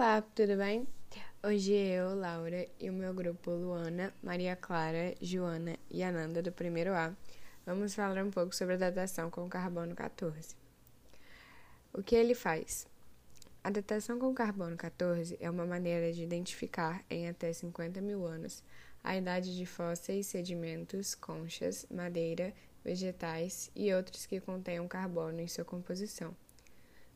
Olá, tudo bem? Hoje eu, Laura e o meu grupo Luana, Maria Clara, Joana e Ananda do primeiro A vamos falar um pouco sobre a datação com carbono 14. O que ele faz? A datação com carbono 14 é uma maneira de identificar em até 50 mil anos a idade de fósseis, sedimentos, conchas, madeira, vegetais e outros que contenham carbono em sua composição.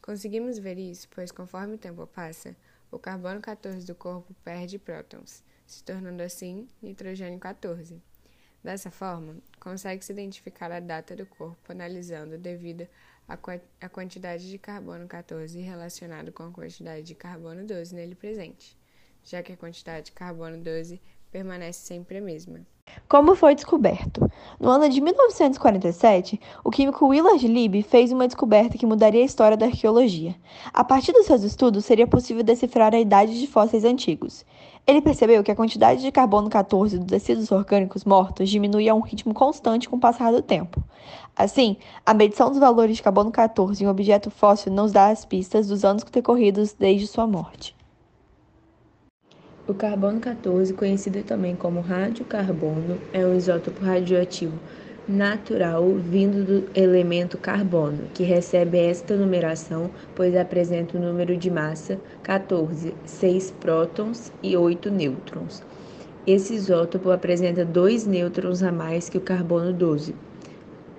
Conseguimos ver isso, pois conforme o tempo passa, o carbono 14 do corpo perde prótons, se tornando assim nitrogênio 14. Dessa forma, consegue-se identificar a data do corpo analisando devido à quantidade de carbono 14 relacionado com a quantidade de carbono 12 nele presente, já que a quantidade de carbono 12 permanece sempre a mesma. Como foi descoberto? No ano de 1947, o químico Willard Libby fez uma descoberta que mudaria a história da arqueologia. A partir dos seus estudos, seria possível decifrar a idade de fósseis antigos. Ele percebeu que a quantidade de carbono 14 dos tecidos orgânicos mortos diminuía a um ritmo constante com o passar do tempo. Assim, a medição dos valores de carbono 14 em um objeto fóssil nos dá as pistas dos anos decorridos desde sua morte. O carbono 14, conhecido também como radiocarbono, é um isótopo radioativo natural vindo do elemento carbono, que recebe esta numeração pois apresenta o número de massa 14, 6 prótons e 8 nêutrons. Esse isótopo apresenta dois nêutrons a mais que o carbono 12,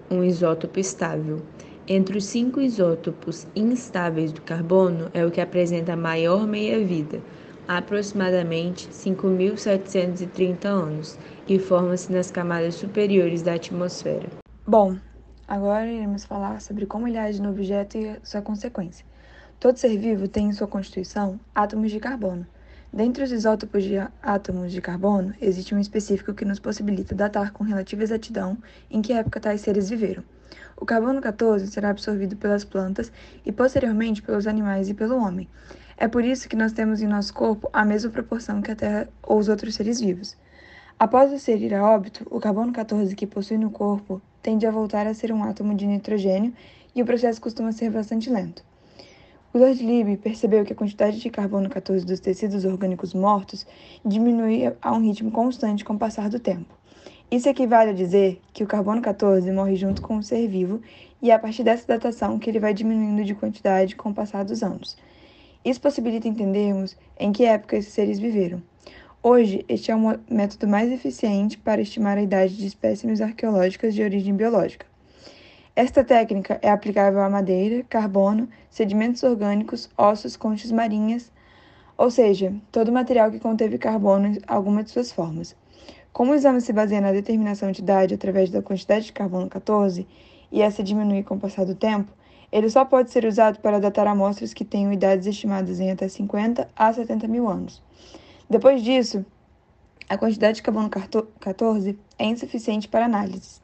um isótopo estável. Entre os cinco isótopos instáveis do carbono é o que apresenta maior meia-vida aproximadamente 5.730 anos e forma-se nas camadas superiores da atmosfera. Bom, agora iremos falar sobre como ele age no objeto e sua consequência. Todo ser vivo tem em sua constituição átomos de carbono. Dentre os isótopos de átomos de carbono, existe um específico que nos possibilita datar com relativa exatidão em que época tais seres viveram. O carbono 14 será absorvido pelas plantas e posteriormente pelos animais e pelo homem. É por isso que nós temos em nosso corpo a mesma proporção que a Terra ou os outros seres vivos. Após o ser ir a óbito, o carbono 14 que possui no corpo tende a voltar a ser um átomo de nitrogênio e o processo costuma ser bastante lento. Willard Libby percebeu que a quantidade de carbono 14 dos tecidos orgânicos mortos diminuía a um ritmo constante com o passar do tempo. Isso equivale a dizer que o carbono 14 morre junto com o ser vivo e é a partir dessa datação que ele vai diminuindo de quantidade com o passar dos anos. Isso possibilita entendermos em que época esses seres viveram. Hoje, este é o método mais eficiente para estimar a idade de espécimes arqueológicas de origem biológica. Esta técnica é aplicável a madeira, carbono, sedimentos orgânicos, ossos, conchas marinhas, ou seja, todo material que conteve carbono em alguma de suas formas. Como o exame se baseia na determinação de idade através da quantidade de carbono 14 e essa diminui com o passar do tempo, ele só pode ser usado para datar amostras que tenham idades estimadas em até 50 a 70 mil anos. Depois disso, a quantidade de carbono 14 é insuficiente para análise.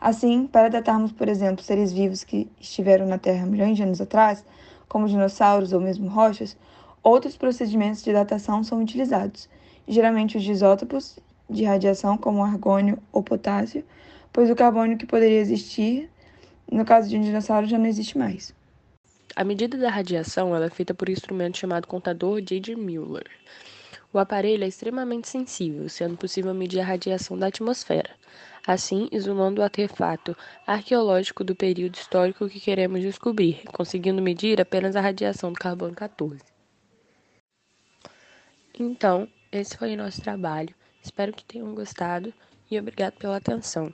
Assim, para datarmos, por exemplo, seres vivos que estiveram na Terra milhões de anos atrás, como dinossauros ou mesmo rochas, outros procedimentos de datação são utilizados, geralmente os de isótopos de radiação, como argônio ou potássio, pois o carbono que poderia existir no caso de um dinossauro, já não existe mais. A medida da radiação é feita por um instrumento chamado contador J.J. Mueller. O aparelho é extremamente sensível, sendo possível medir a radiação da atmosfera, assim isolando o artefato arqueológico do período histórico que queremos descobrir, conseguindo medir apenas a radiação do carbono 14. Então, esse foi o nosso trabalho. Espero que tenham gostado e obrigado pela atenção.